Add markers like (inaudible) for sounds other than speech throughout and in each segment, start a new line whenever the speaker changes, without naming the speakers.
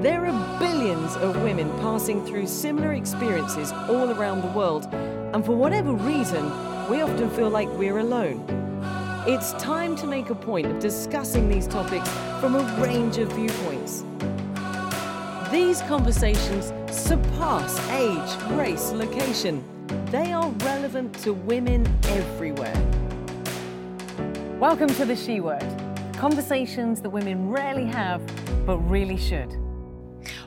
There are billions of women passing through similar experiences all around the world, and for whatever reason, we often feel like we're alone. It's time to make a point of discussing these topics from a range of viewpoints. These conversations surpass age, race, location. They are relevant to women everywhere. Welcome to the She Word conversations that women rarely have, but really should.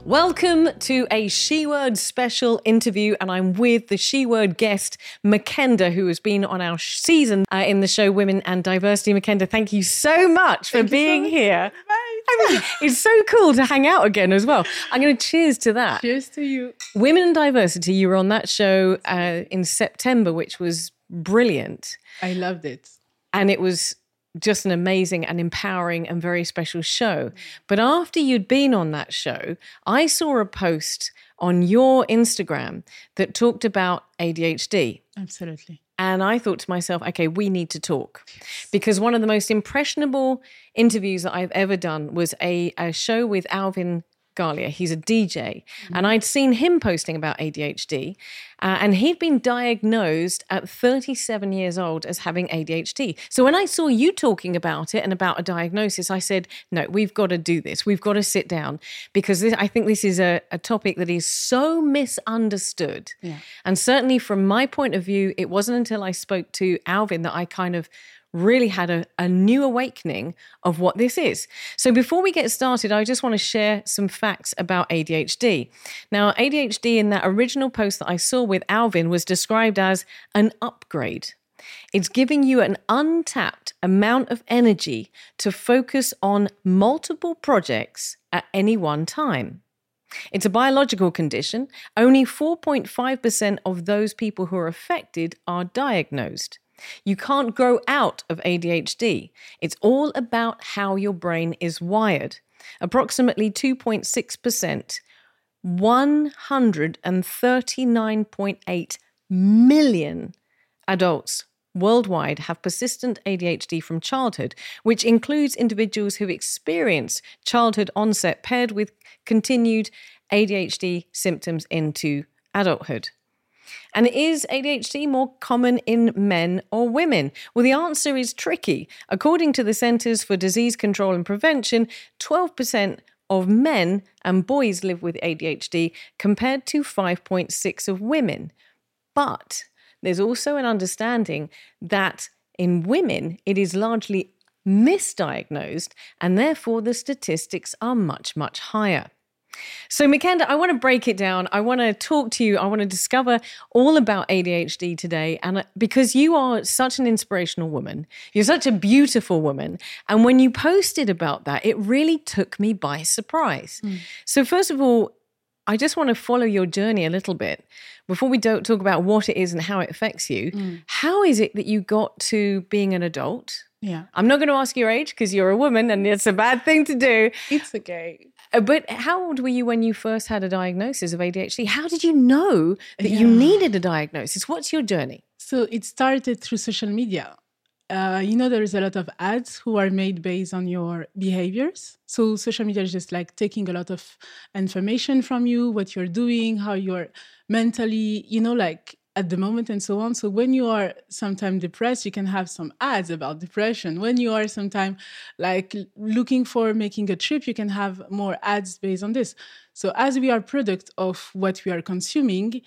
Welcome to a She Word special interview, and I'm with the She Word guest, Makenda, who has been on our season uh, in the show Women and Diversity. Makenda, thank you so much for
Thank you
being
so much.
here. I mean, it's so cool to hang out again as well. I'm going to cheers to that.
Cheers to you.
Women and Diversity, you were on that show uh, in September, which was brilliant.
I loved it.
And it was just an amazing and empowering and very special show. But after you'd been on that show, I saw a post on your Instagram that talked about ADHD.
Absolutely.
And I thought to myself, okay, we need to talk. Because one of the most impressionable interviews that I've ever done was a, a show with Alvin Galia. He's a DJ. And I'd seen him posting about ADHD. uh, and he'd been diagnosed at 37 years old as having ADHD. So when I saw you talking about it and about a diagnosis, I said, no, we've got to do this. We've got to sit down because this, I think this is a, a topic that is so misunderstood.
Yeah.
And certainly from my point of view, it wasn't until I spoke to Alvin that I kind of really had a, a new awakening of what this is. So before we get started, I just want to share some facts about ADHD. Now, ADHD in that original post that I saw with Alvin was described as an upgrade. It's giving you an untapped amount of energy to focus on multiple projects at any one time. It's a biological condition. Only 4.5% of those people who are affected are diagnosed. You can't grow out of ADHD. It's all about how your brain is wired. Approximately 2.6%, 139.8 million adults worldwide have persistent ADHD from childhood, which includes individuals who experience childhood onset paired with continued ADHD symptoms into adulthood. And is ADHD more common in men or women? Well, the answer is tricky. According to the Centers for Disease Control and Prevention, 12% of men and boys live with ADHD compared to 5.6 of women. But there's also an understanding that in women it is largely misdiagnosed and therefore the statistics are much much higher. So, Makenda, I want to break it down. I want to talk to you. I want to discover all about ADHD today. And uh, because you are such an inspirational woman, you're such a beautiful woman. And when you posted about that, it really took me by surprise. So, first of all, I just want to follow your journey a little bit before we don't talk about what it is and how it affects you. How is it that you got to being an adult?
Yeah.
I'm not going to ask your age because you're a woman and it's a bad thing to do.
It's okay.
Uh, But how old were you when you first had a diagnosis of ADHD? How did you know that you needed a diagnosis? What's your journey?
So it started through social media. Uh, you know, there is a lot of ads who are made based on your behaviors. So social media is just like taking a lot of information from you, what you're doing, how you're mentally, you know, like at the moment and so on. So when you are sometimes depressed, you can have some ads about depression. When you are sometimes like looking for making a trip, you can have more ads based on this. So as we are product of what we are consuming,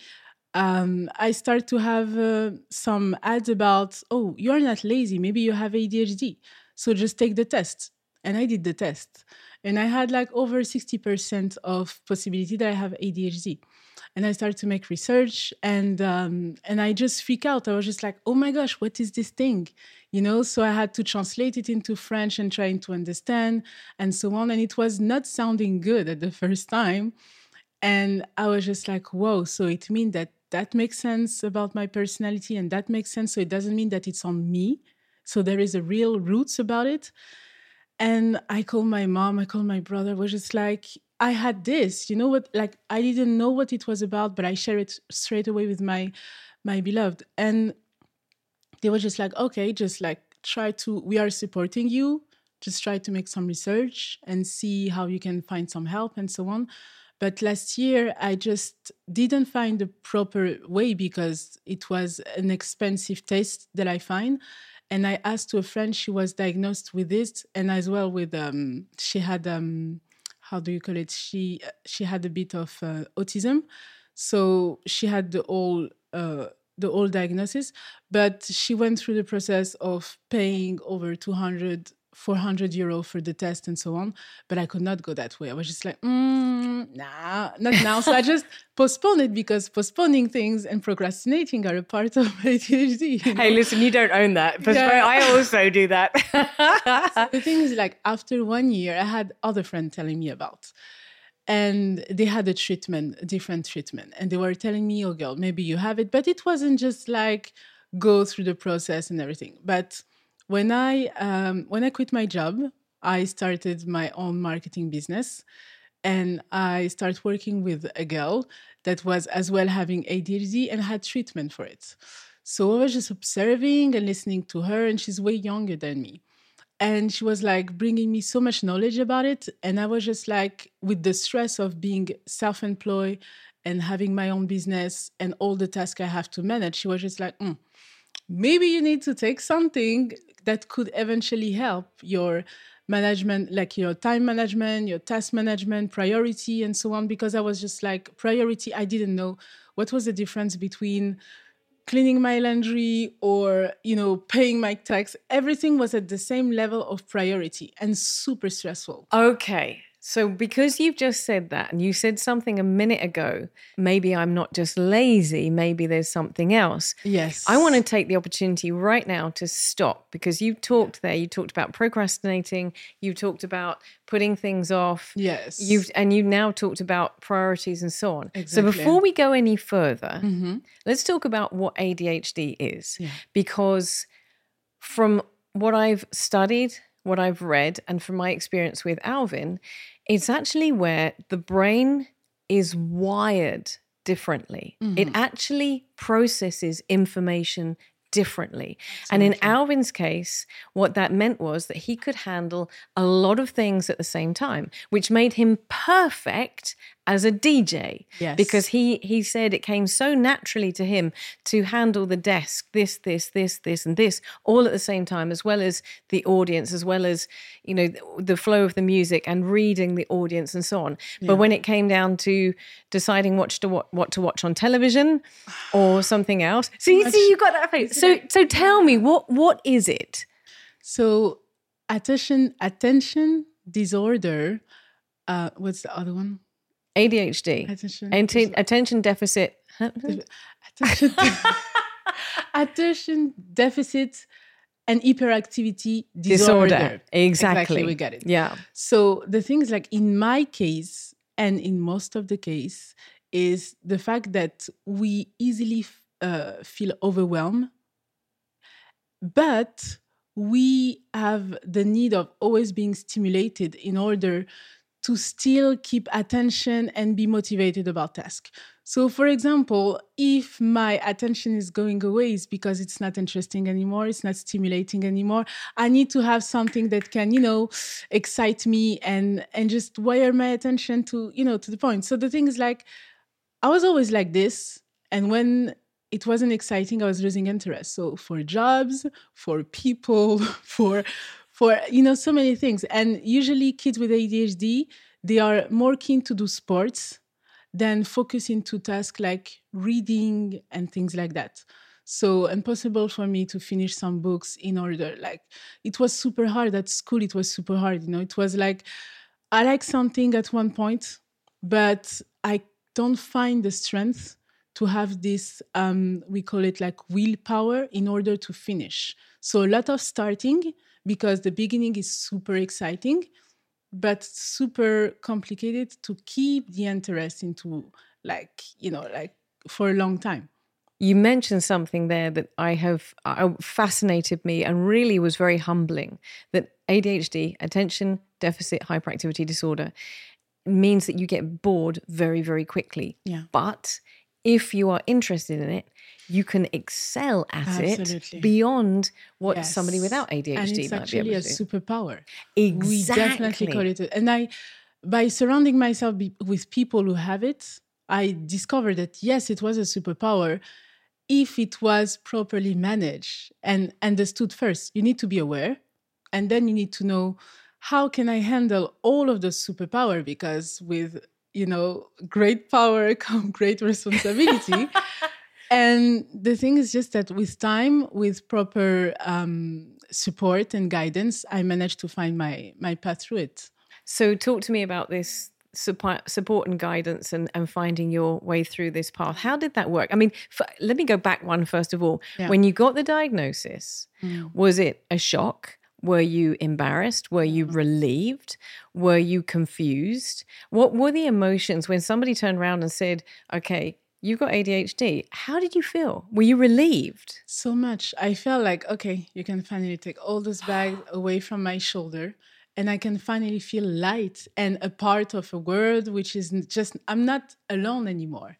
um, I start to have uh, some ads about, oh, you're not lazy. Maybe you have ADHD. So just take the test. And I did the test. And I had like over 60% of possibility that I have ADHD. And I started to make research and um, and I just freak out. I was just like, oh my gosh, what is this thing? You know, so I had to translate it into French and trying to understand and so on. And it was not sounding good at the (laughs) first time And I was just like, whoa, so it means that that makes sense about my personality and that makes sense. So it doesn't mean that it's on me. So there is a real roots about it. And I called my mom, I called my brother, was just like, I had this, you know what? Like I didn't know what it was about, but I shared it straight away with my my beloved. And they were just like, okay, just like try to, we are supporting you. Just try to make some research and see how you can find some help and so on. But last year, I just didn't find the proper way because it was an expensive test that I find. And I asked to a friend, she was diagnosed with this, and as well with um, she had um, how do you call it? She she had a bit of uh, autism, so she had the whole uh, the old diagnosis, but she went through the process of paying over 200, 400 euro for the test and so on. But I could not go that way. I was just like, mm, nah, not now. so I just (laughs) postponed it because postponing things and procrastinating are a part of ADHD.
You know? Hey, listen, you don't own that. Yeah. I also do that. (laughs)
so the thing is, like, (laughs) after one year, I had other friends telling me about and they had a treatment a different treatment and they were telling me oh girl maybe you have it but it wasn't just like go through the process and everything but when i um, when i quit my job i started my own marketing business and i started working with a girl that was as well having adhd and had treatment for it. So i was just observing and listening to her and she's way younger than me. And she was like bringing me so much knowledge about it and i was just like with the stress of being self-employed and having my own business and all the tasks i have to manage she was just like mm, maybe you need to take something that could eventually help your management like your time management your task management priority and so on because i was just like priority i didn't know what was the difference between cleaning my laundry or you know paying my tax. Everything was at the same level of priority and super stressful.
Okay so, because you've just said that, and you said something a minute ago, maybe I'm not just lazy, maybe there's something else.
Yes.
I want to take the opportunity right now to stop because you talked there, you talked about procrastinating, you talked about putting things off.
Yes.
You've and you now talked about priorities and so on. Exactly. So before we go any further, mm-hmm. let's talk about what ADHD is. Yeah. Because from what I've studied, what I've read, and from my experience with Alvin, it's actually where the brain is wired differently. Mm-hmm. It actually processes information differently. and in Alvin's case, what that meant was that he could handle a lot of things at the same time, which made him perfect as a DJ.
Yes.
Because he he said it came so naturally to him to handle the desk, this, this, this, this, and this, all at the same time, as well as the audience, as well as, you know, the flow of the music and reading the audience and so on. Yeah. But when it came down to deciding what to what, what to watch on television (sighs) or something else. See, see, you got that face. So so tell me, what what is it?
So attention attention disorder. Uh, what's the other one?
ADHD. Attention. attention deficit.
attention, (laughs) attention deficit and hyperactivity disorder. disorder.
Exactly.
exactly. We get it.
Yeah.
So the thing is like in my case and in most of the case is the fact that we easily uh, feel overwhelmed, but we have the need of always being stimulated in order to still keep attention and be motivated about task. So for example, if my attention is going away it's because it's not interesting anymore, it's not stimulating anymore, I need to have something that can, you know, excite me and and just wire my attention to, you know, to the point. So the thing is like I was always like this and when it wasn't exciting, I was losing interest. So for jobs, for people, (laughs) for for you know so many things. And usually kids with adhd they are more keen to do sports than focus into tasks like reading and things like that. So impossible for me to finish some books in order. Like it was super hard at school. It was super hard you know? It was like i like something at one point but i don't find the strength to have this um, we call it like willpower in order to finish. So a lot of starting because the beginning is super exciting but super complicated to keep the interest into like you know like for a long time
you mentioned something there that I have uh, fascinated me and really was very humbling that ADHD, attention deficit hyperactivity disorder, means that you get bored very, very quickly.
Yeah.
But if you are interested in it, you can excel at
Absolutely.
it beyond what
Yes.
somebody without ADHD
and it's
might be able
a
to do.
superpower
Exactly.
we definitely call it a- and i by surrounding myself be, with people who have it i discovered that yes it was a superpower if it was properly managed and understood first you need to be aware and then you need to know how can i handle all of the superpower because with you know great power (laughs) come great responsibility and the thing is just that with time with proper um, support and guidance i managed to find my my path through it
So, talk to me about this support, support and guidance and, and finding your way through this path. How did that work? I mean, f- let me go back one first of all.
Yeah.
When you got the diagnosis,
Mm.
was it a shock? Were you embarrassed? Were you relieved? Were you confused? What were the emotions when somebody turned around and said, okay, you've got ADHD? How did you feel? Were you relieved?
so much i felt like okay you can finally take all those bags (gasps) away from my shoulder and i can finally feel light and a part of a world which is just i'm not alone anymore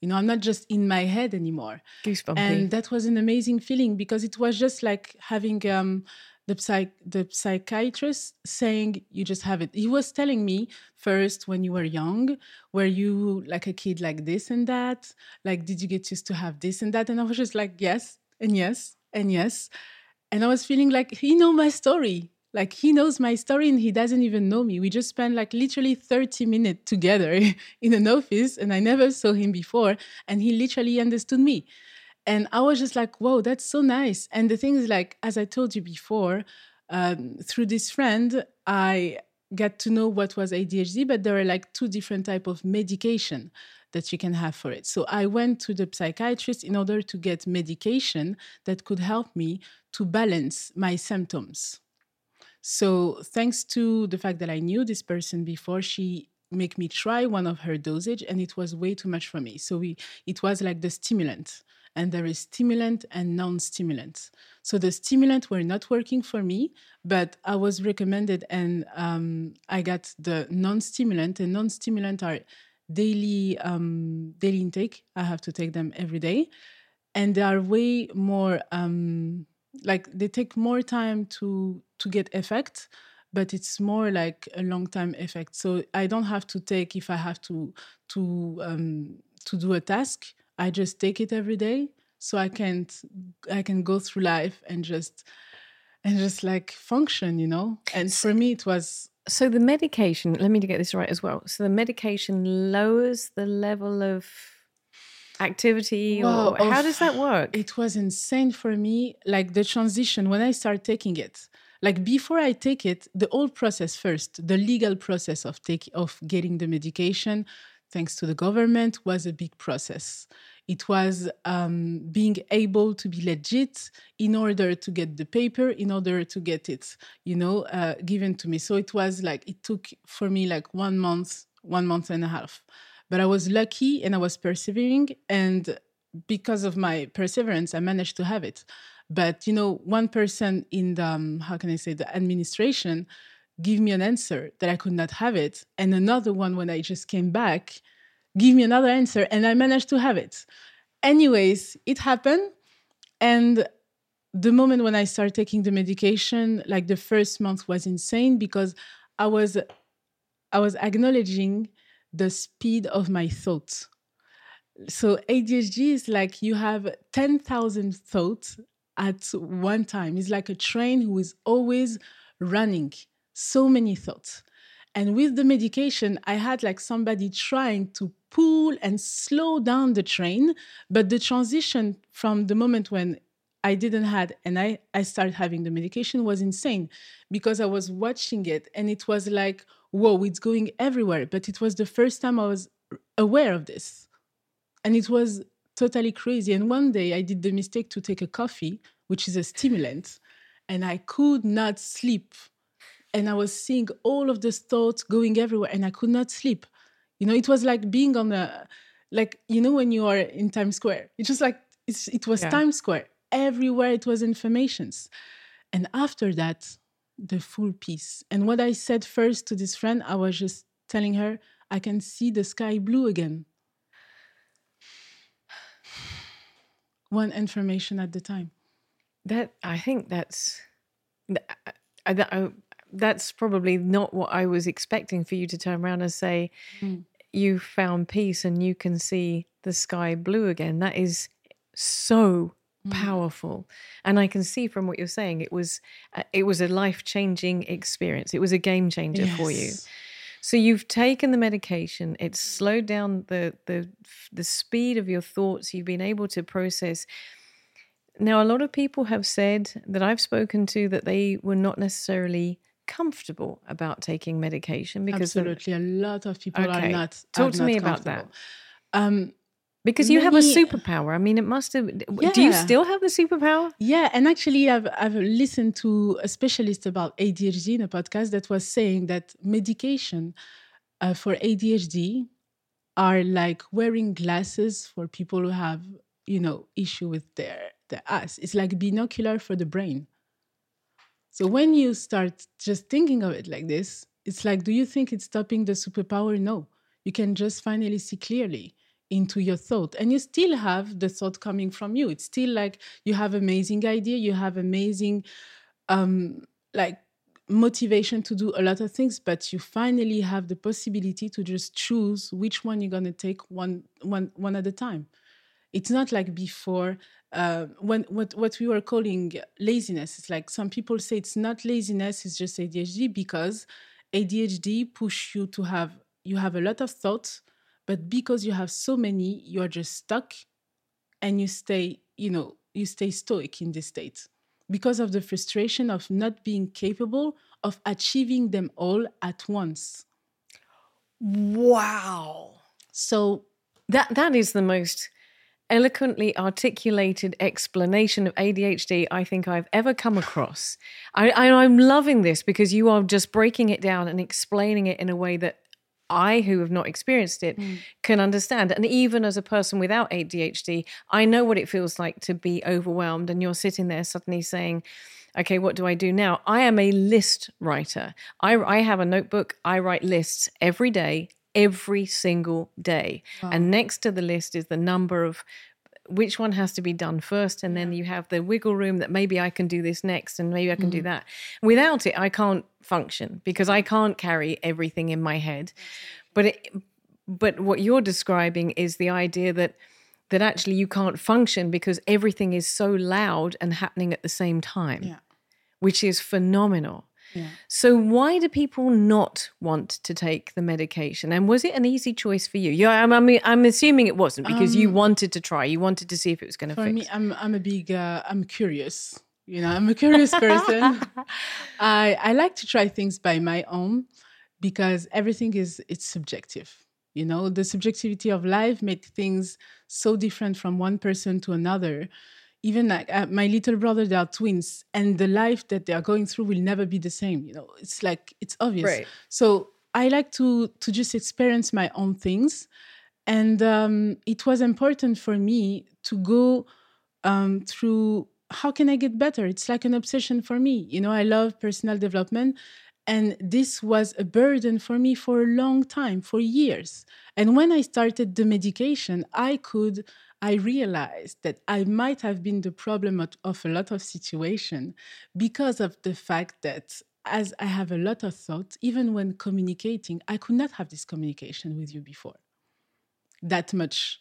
you know i'm not just in my head anymore
Goosebumpy.
and that was an amazing feeling because it was just like having um, the psych the psychiatrist saying you just have it. He was telling me first when you were young were you like a kid like this and that? Like did you get used to have this and that? And i was just like yes and yes and yes. And i was feeling like he know my story. Like he knows my story and he doesn't even know me. We just spent like literally 30 minutes together (laughs) in an office and i never saw him before. And he literally understood me and I was just like, whoa, that's so nice. And the thing is, like, as I told you before, um, through this friend, I got to know what was ADHD, but there are like two different type of medication that you can have for it. So I went to the psychiatrist in order to get medication that could help me to balance my symptoms. So thanks to the fact that I knew this person before, she make me try one of her dosage and it was way too much for me. So we it was like the stimulant and there is stimulant and non-stimulant. So the stimulant were not working for me, but I was recommended and um, I got the non-stimulant and non-stimulant are daily um, daily intake. I have to take them every day and they are way more um, like they take more time to to get effect but it's more like a long time effect so i don't have to take if i have to to um, to do a task i just take it every day so i can't i can go through life and just and just like function you know and for me it was
so the medication, let me get this right as well. So the medication lowers the level of activity
Wow,
or how does that work?
it was insane for me like the transition when i started taking it like before i take it the whole process first the legal process of take of getting the medication thanks to the government was a big process. It was um, being able to be legit in order to get the paper in order to get it you know uh, given to me. So it was like it took for me like one month one month and a half. But i was lucky and i was persevering and because of my perseverance, I managed to have it. But you know, one person in the um, how can I say the administration give me an answer that I could not have it, and another one when I just came back give me another answer, and I managed to have it. Anyways, it happened, and the moment when I started taking the medication, like the first month was insane because I was I was acknowledging the speed of my thoughts so ADHD is like you have 10,000 thoughts at one time. It's like a train who is always running, so many thoughts. And with the medication, I had like somebody trying to pull and slow down the train. But the transition from the moment when I didn't had and I, I started having the medication was insane because I was watching it and it was like, whoa, it's going everywhere. But it was the first time I was aware of this and it was totally crazy. And one day I did the mistake to take a coffee, which is a stimulant, and I could not sleep and I was seeing all of these thoughts going everywhere, and I could not sleep. You know, it was like being on a, like you know, when you are in Times Square. It's just like it's, it was
Yeah.
Times Square everywhere. It was informations, and after that, the full peace. And what I said first to this friend, I was just telling her, I can see the sky blue again. (sighs) One information at the time.
That I think that's th- I- I- I- that's probably not what I was expecting for you to turn around and say
Mm.
you found peace and you can see the sky blue again. That is so
Mm.
powerful, and I can see from what you're saying it was uh, it was a life changing experience. It was a game changer for you. So you've taken the medication. It's slowed down the the the speed of your thoughts. You've been able to process. Now, a lot of people have said that I've spoken to that they were not necessarily comfortable about taking medication because of-
Absolutely. A lot of people are not.
Talk
are
to
not
me about that.
Um,
because you have a superpower. I mean, it must have. Do you still have the superpower?
Yeah, and actually, I've I've listened to a specialist about ADHD in a podcast that was saying that medication uh, for ADHD are like wearing glasses for people who have you know issue with their their eyes. It's like binocular for the brain. So when you start just thinking of it like this, it's like, do you think it's stopping the superpower? No, you can just finally see clearly into your thought and you still have the thought coming from you. It's still like you have amazing idea you have amazing um like motivation to do a lot of things but you finally have the possibility to just choose which one you're going to take one one one at a time it's not like before uh, when what what we were calling laziness it's like some people say it's not laziness it's just adhd because adhd push you to have you have a lot of thoughts but because you have so many you are just stuck and you stay you know you stay stoic in this state because of the frustration of not being capable of achieving them all at once
Wow.
so
That that is the most eloquently articulated explanation of ADHD I think I've ever come across. I, I, I'm loving this because you are just breaking it down and explaining it in a way that I, who have not experienced it, mm. can understand. And even as a person without ADHD, I know what it feels like to be overwhelmed. And you're sitting there suddenly saying, okay, what do I do now? I am a list writer. I, I have a notebook, I write lists every day, every single day. And next to the list is the number of which one has to be done first and then you have the wiggle room that maybe I can do this next and maybe I can do mm-hmm. that. Without it I can't function because I can't carry everything in my head. But it but what you're describing is the idea that that actually you can't function because everything is so loud and happening at the same time,
yeah
which is phenomenal.
Yeah
So why do people not want to take the medication? And was it an easy choice for you? Yeah, I'm, I'm, I'm assuming it wasn't because you wanted to try. You wanted to see if it was going to
for me i'm i'm a big uh, i'm curious you know i'm a curious person (laughs) i i like to try things by my own because everything is it's subjective you know the subjectivity of life make things so different from one person to another even like uh, my little brother they are twins and the life that they are going through will never be the same you know it's like it's obvious
Right.
so i like to to just experience my own things and um, it was important for me to go um, through how can I get better? It's like an obsession for me. You know, I love personal development. And this was a burden for me for a long time, for years. And when I started the medication, I could, I realized that I might have been the problem of, of a lot of situation because of the fact that as I have a lot of thoughts, even when communicating, I could not have this communication with you before. That much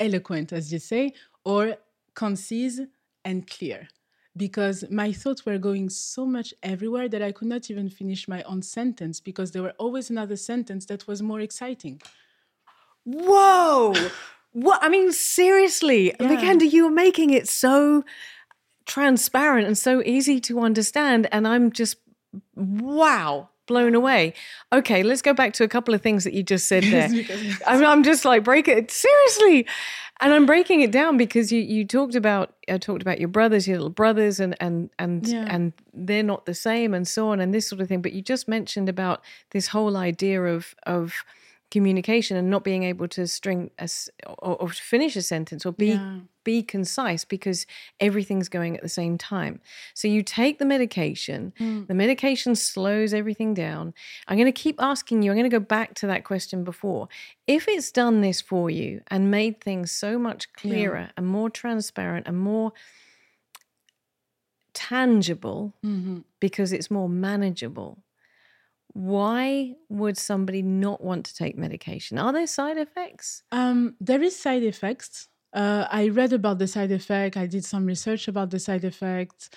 eloquent, as you say, or concise and clear. Because my thoughts were going so much everywhere that I could not even finish my own sentence because there were always another sentence that was more exciting.
Whoa! what? I mean, seriously,
Yeah.
Makenda, you are making it so transparent and so easy to understand. And I'm just, wow. Blown away. Okay, let's go back to a couple of things that you just said there. I'm, I'm just like break it seriously, and I'm breaking it down because you you talked about I talked about your brothers, your little brothers, and and and
Yeah.
and they're not the same, and so on, and this sort of thing. But you just mentioned about this whole idea of of communication and not being able to string a or, or finish a sentence or be
Yeah.
Be concise because everything's going at the same time. So you take the medication,
Mm.
the medication slows everything down. I'm going to keep asking you, I'm going to go back to that question before. If it's done this for you and made things so much clearer and more transparent and more tangible
Mhm.
because it's more manageable, why would somebody not want to take medication? Are there side effects?
Um, there is side effects. Uh, I read about the side effect. I did some research about the side effects.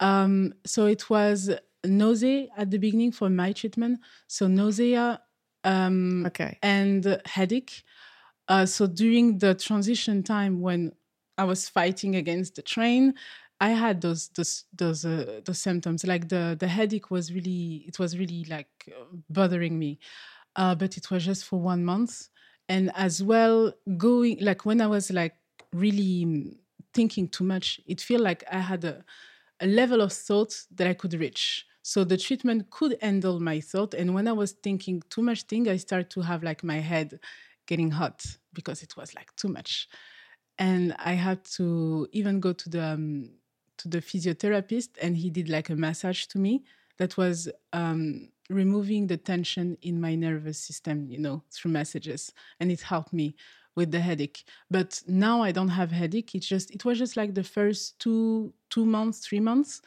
Um, so it was nausea at the beginning for my treatment. So nausea um,
Okay.
and headache. Uh, so during the transition time when I was fighting against the train, I had those those those uh, those symptoms. Like the the headache was really it was really like bothering me, uh, but it was just for one month. And as well, going like when I was like really mm, thinking too much, it felt like I had a a level of thought that I could reach. So the treatment could handle my thought. And when I was thinking too much thing, I started to have like my head getting hot because it was like too much. And I had to even go to the um, to the physiotherapist, and he did like a massage to me that was um, removing the tension in my nervous system, you know, through messages, and it helped me with the headache. But now I don't have headache. It's just it was just like the first two two months, three months.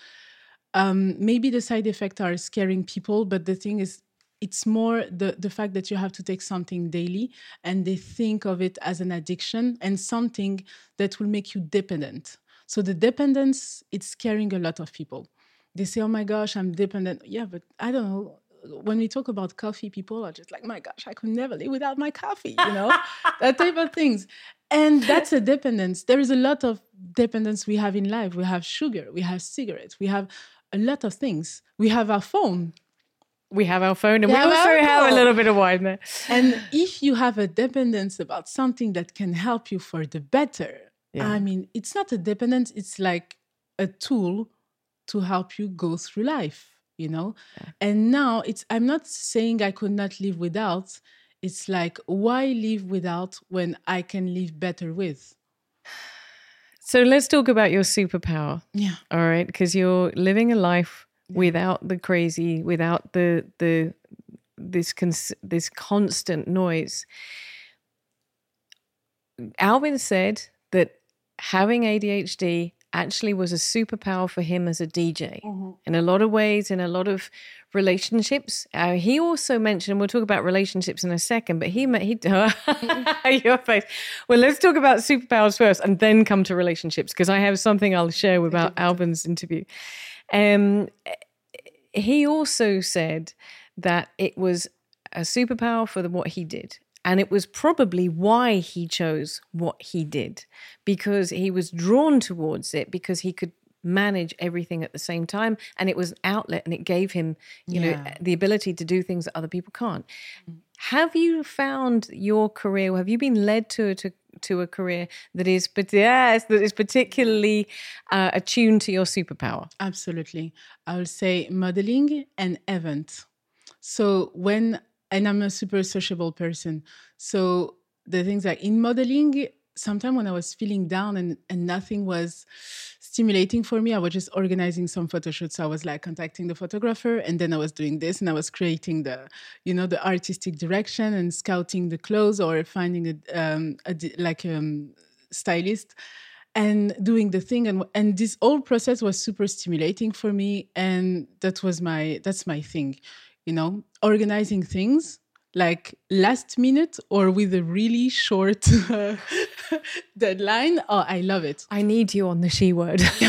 Um, maybe the side effects are scaring people, but the thing is, it's more the the fact that you have to take something daily, and they think of it as an addiction and something that will make you dependent. So the dependence, it's scaring a lot of people. They say, "Oh my gosh, I'm dependent." Yeah, but I don't know when we talk about coffee, people are just like, my gosh, I could never live without my coffee, you know, (laughs) that type of things. And that's a dependence. There is a lot of dependence we have in life. We have sugar, we have cigarettes, we have a lot of things. We have our phone.
We have our phone and
We
we
have
also have a little bit of wine there.
And if you have a dependence about something that can help you for the better,
Yeah.
I mean, it's not a dependence, it's like a tool to help you go through life, you know? And now it's, I'm not saying I could not live without. It's like, why live without when I can live better with?
So let's talk about your superpower.
Yeah.
All right, because you're living a life without the crazy, without the the this cons- this constant noise. Alvin said that having ADHD actually was a superpower for him as a DJ in a lot of ways, in a lot of relationships. Uh, he also mentioned, we'll talk about relationships in a second, but he, he (laughs) your face. Well, let's talk about superpowers first and then come to relationships because I have something I'll share about Alvin's interview. Um, he also said that it was a superpower for the, what he did. And it was probably why he chose what he did, because he was drawn towards it, because he could manage everything at the same time. And it was an outlet and it gave him, you know, the ability to do things that other people can't. Have you found your career, have you been led to, to, to a career that is, but yes, that is particularly uh, attuned to your superpower?
Absolutely. I will say modeling and event. So when and I'm a super sociable person. So the things like in modeling, sometimes when I was feeling down and, and nothing was stimulating for me, I was just organizing some photo shoots. So I was like contacting the photographer and then I was doing this and I was creating the, you know, the artistic direction and scouting the clothes or finding a, um, a like um stylist and doing the thing and and this whole process was super stimulating for me and that was my that's my thing you know organizing things like last minute or with a really short uh, (laughs) deadline oh i love it
I need you on the she word. (laughs)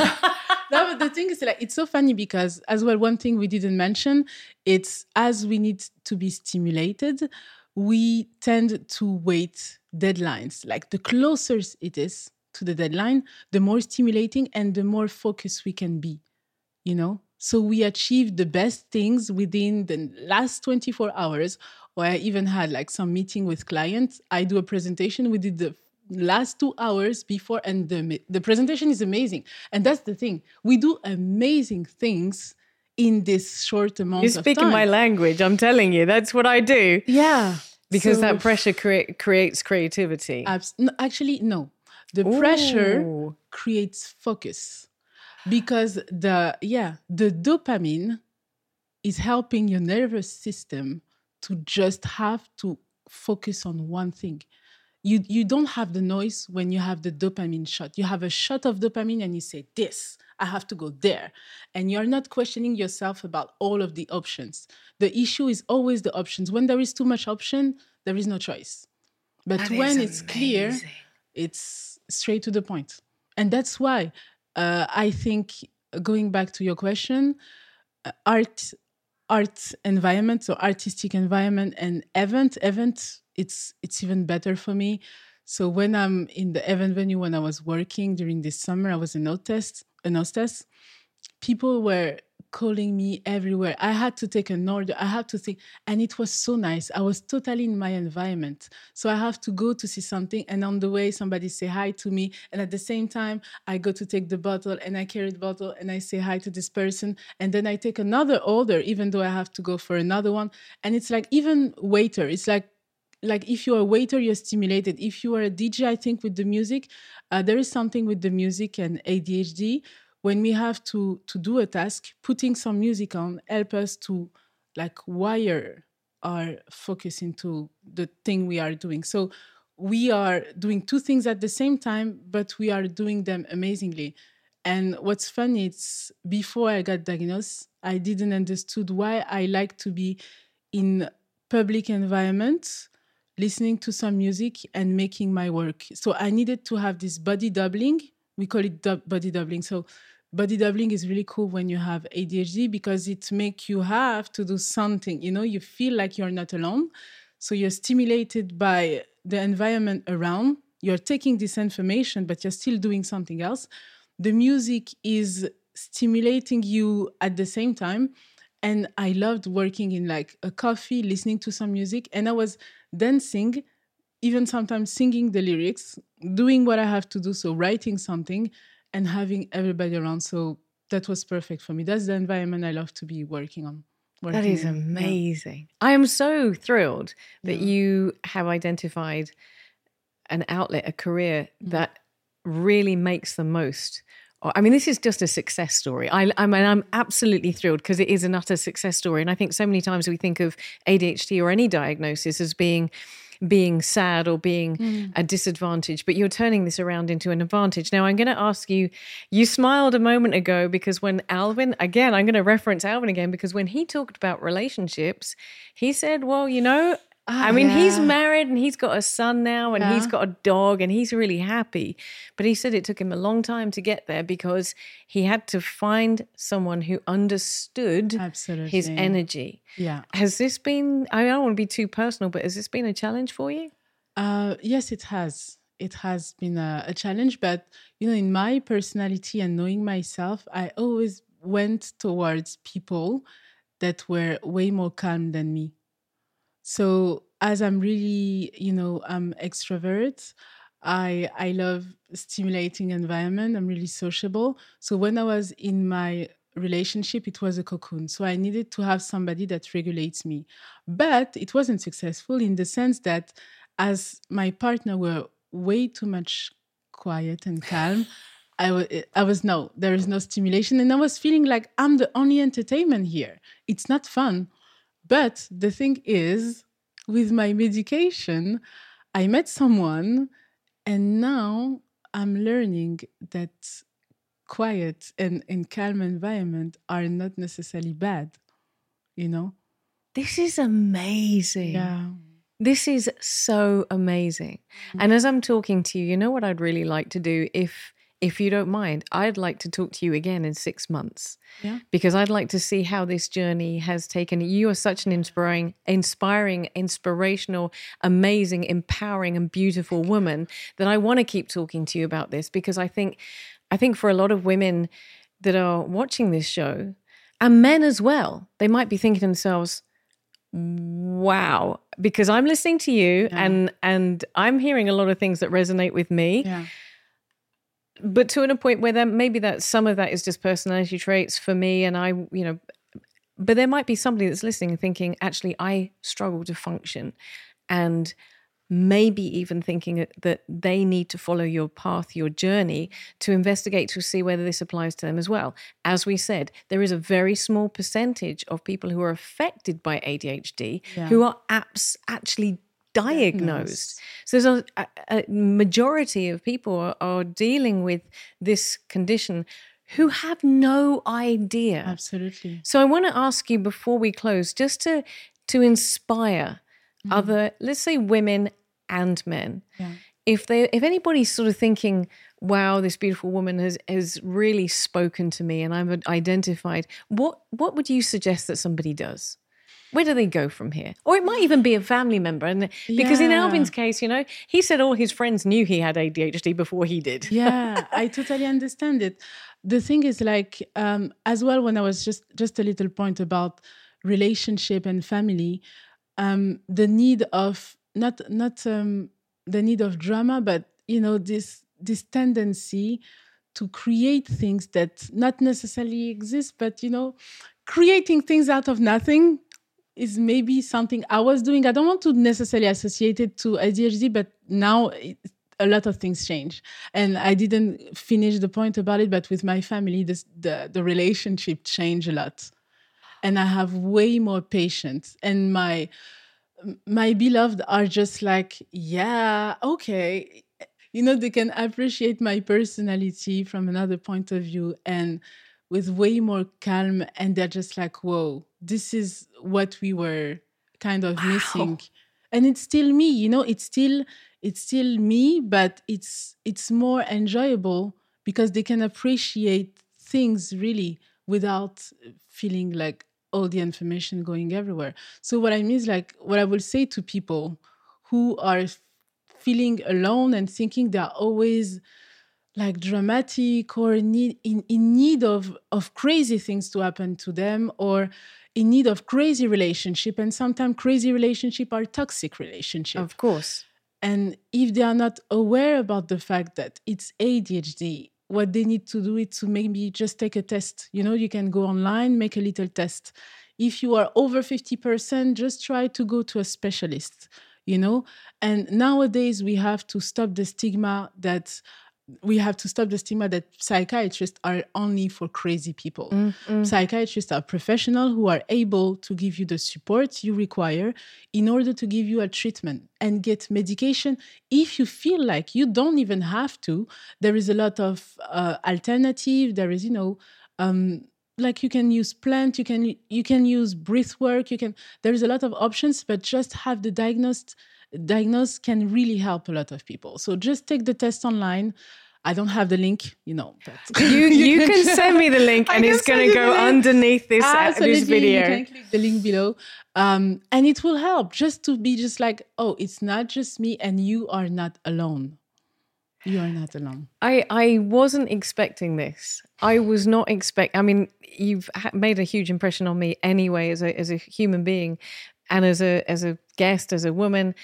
no, but the thing is, like, it's so funny because, as well, one thing we didn't mention, it's as we need to be stimulated, we tend to wait deadlines. Like, the closer it is to the deadline, the more stimulating and the more focused we can be, you know? So we achieved the best things within the last 24 hours. Or I even had like some meeting with clients. I do a presentation. We did the last two hours before, and the the presentation is amazing. And that's the thing. We do amazing things in this short amount of time.
You're speaking my language. I'm telling you, that's what I do.
Yeah.
Because so, that pressure crea- creates creativity.
Abs- no, actually, no. The Ooh. pressure creates focus because the yeah the dopamine is helping your nervous system to just have to focus on one thing. You you don't have the noise when you have the dopamine shot. You have a shot of dopamine and you say this i have to go there. And you're not questioning yourself about all of the options. The issue is always the options. When there is too much option there is no choice. But that when it's clear it's straight to the point. And that's why uh, I think going back to your question, uh, art, art environment, so artistic environment and event, event, it's it's even better for me. So when I'm in the event venue, when I was working during this summer, I was an hostess, an hostess. People were calling me everywhere. I had to take an order. I had to think, and it was so nice. I was totally in my environment. So I have to go to see something, and on the way, somebody say hi to me, and at the same time, I go to take the bottle, and I carry the bottle, and I say hi to this person, and then I take another order, even though I have to go for another one. And it's like even waiter. It's like like if you're a waiter you're stimulated if you are a dj i think with the music uh, there is something with the music and adhd when we have to to do a task putting some music on help us to like wire our focus into the thing we are doing. So we are doing two things at the same time but we are doing them amazingly. And what's funny it's before i got diagnosed i didn't understood why i like to be in public environments listening to some music and making my work. So i needed to have this body doubling we call it body doubling so body doubling is really cool when you have ADHD because it makes you have to do something. You know, you feel like you're not alone. So you're stimulated by the environment around. You're taking this information, but you're still doing something else. The music is stimulating you at the same time. And I loved working in like a coffee, listening to some music. And I was dancing, even sometimes singing the lyrics, doing what I have to do. So writing something and having everybody around. So that was perfect for me. That's the environment I love to be working on. Working
that is amazing. Yeah. I am so thrilled that yeah. you have identified an outlet, a career mm. that really makes the most. I mean, this is just a success story. I, I mean, I'm absolutely thrilled because it is an utter success story. And I think so many times we think of ADHD or any diagnosis as being being sad or being mm. a disadvantage, but you're turning this around into an advantage. Now, I'm going to ask you, you smiled a moment ago because when Alvin, again, I'm going to reference Alvin again, because when he talked about relationships, he said, well, you know, Oh, I mean, yeah. he's married and he's got a son now and yeah. he's got a dog and he's really happy. But he said it took him a long time to get there because he had to find someone who understood
Absolutely.
his energy.
Yeah.
Has this been, I don't want to be too personal, but has this been a challenge for you?
Uh, yes, it has. It has been a, a challenge. But, you know, in my personality and knowing myself, I always went towards people that were way more calm than me so as I'm really, you know, I'm extrovert. I I love stimulating environment. I'm really sociable. So when I was in my relationship, it was a cocoon. So I needed to have somebody that regulates me. But it wasn't successful in the sense that as my partner were way too much quiet and calm, I, w- eh, I was no, there is no stimulation. And I was feeling like I'm the only entertainment here. It's not fun. But the thing is, with my medication, I met someone, and now I'm learning that quiet and, and calm environment are not necessarily bad, you know?
This is amazing.
Yeah.
This is so amazing. Mm-hmm. And as I'm talking to you, you know what I'd really like to do if if you don't mind, I'd like to talk to you again in six months.
Yeah.
Because I'd like to see how this journey has taken. You are such an inspiring, inspiring, inspirational, amazing, empowering, and beautiful woman that I want to keep talking to you about this because I think I think for a lot of women that are watching this show, And men as well, they might be thinking to themselves, wow, because I'm listening to you
Yeah.
and and I'm hearing a lot of things that resonate with me.
Yeah.
But to a point where there maybe that some of that is just personality traits for me and I, you know, but there might be somebody that's listening and thinking, actually, I struggle to function. And maybe even thinking that- that they need to follow your path, your journey to investigate to see whether this applies to them as well. As we said, there is a very small percentage of people who are affected by ADHD
Yeah.
who are apps actually diagnosed. So there's a, a, majority of people are, are dealing with this condition who have no idea.
Absolutely.
So I want to ask you before we close, just to to inspire mm-hmm. other, let's say, women and men.
Yeah.
If they, if anybody's sort of thinking, "Wow, this beautiful woman has has really spoken to me, and I've identified," what what would you suggest that somebody does? Where do they go from here? Or it might even be a family member, and because in Alvin's case, you know, he said all his friends knew he had ADHD before he did. (laughs)
yeah i totally understand it the thing is like um as well when i was just just a little point about relationship and family um the need of not not um the need of drama but you know this this tendency to create things that not necessarily exist but you know creating things out of nothing is maybe something I was doing. I don't want to necessarily associate it to ADHD, but now it, a lot of things change. And I didn't finish the point about it, but with my family, this, the the relationship changed a lot, and I have way more patience. And my my beloved are just like, yeah, okay. You know, they can appreciate my personality from another point of view and with way more calm. And they're just like, whoa, this is what we were kind of missing. And it's still me, you know, it's still it's still me, but it's it's more enjoyable because they can appreciate things really without feeling like all the information going everywhere. So what I mean is like what I will say to people who are feeling alone and thinking they're always like dramatic or need in, in need of of crazy things to happen to them or in need of crazy relationship and sometimes crazy relationship are toxic relationship
Of course.
and if they are not aware about the fact that it's ADHD, what they need to do is to maybe just take a test. You know, you can go online, make a little test. If you are over 50%, just try to go to a specialist, you know? And nowadays we have to stop the stigma that we have to stop the stigma that psychiatrists are only for crazy people. Psychiatrists are professionals who are able to give you the support you require in order to give you a treatment and get medication if you feel like you don't even have to. There is a lot of uh, alternative. There is, you know, um, like you can use plant, you can you can use breath work. You can. There is a lot of options, but just have the diagnosed diagnose can really help a lot of people. So just take the test online. I don't have the link, you know. But (laughs) (laughs)
You you can send me the link (laughs) and it's going to go underneath this uh,
Absolutely,
this video.
You can click the link below, um, and it will help just to be just like, oh, it's not just me, and you are not alone. You are not alone.
I I wasn't expecting this. I was not expect. I mean, you've made a huge impression on me anyway as a as a human being, and as a as a guest, as a woman.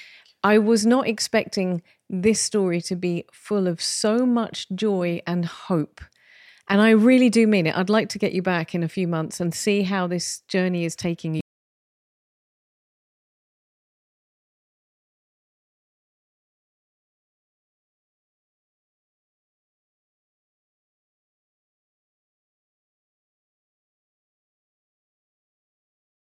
I was not expecting this story to be full of so much joy and hope. And I really do mean it. I'd like to get you back in a few months and see how this journey is taking you.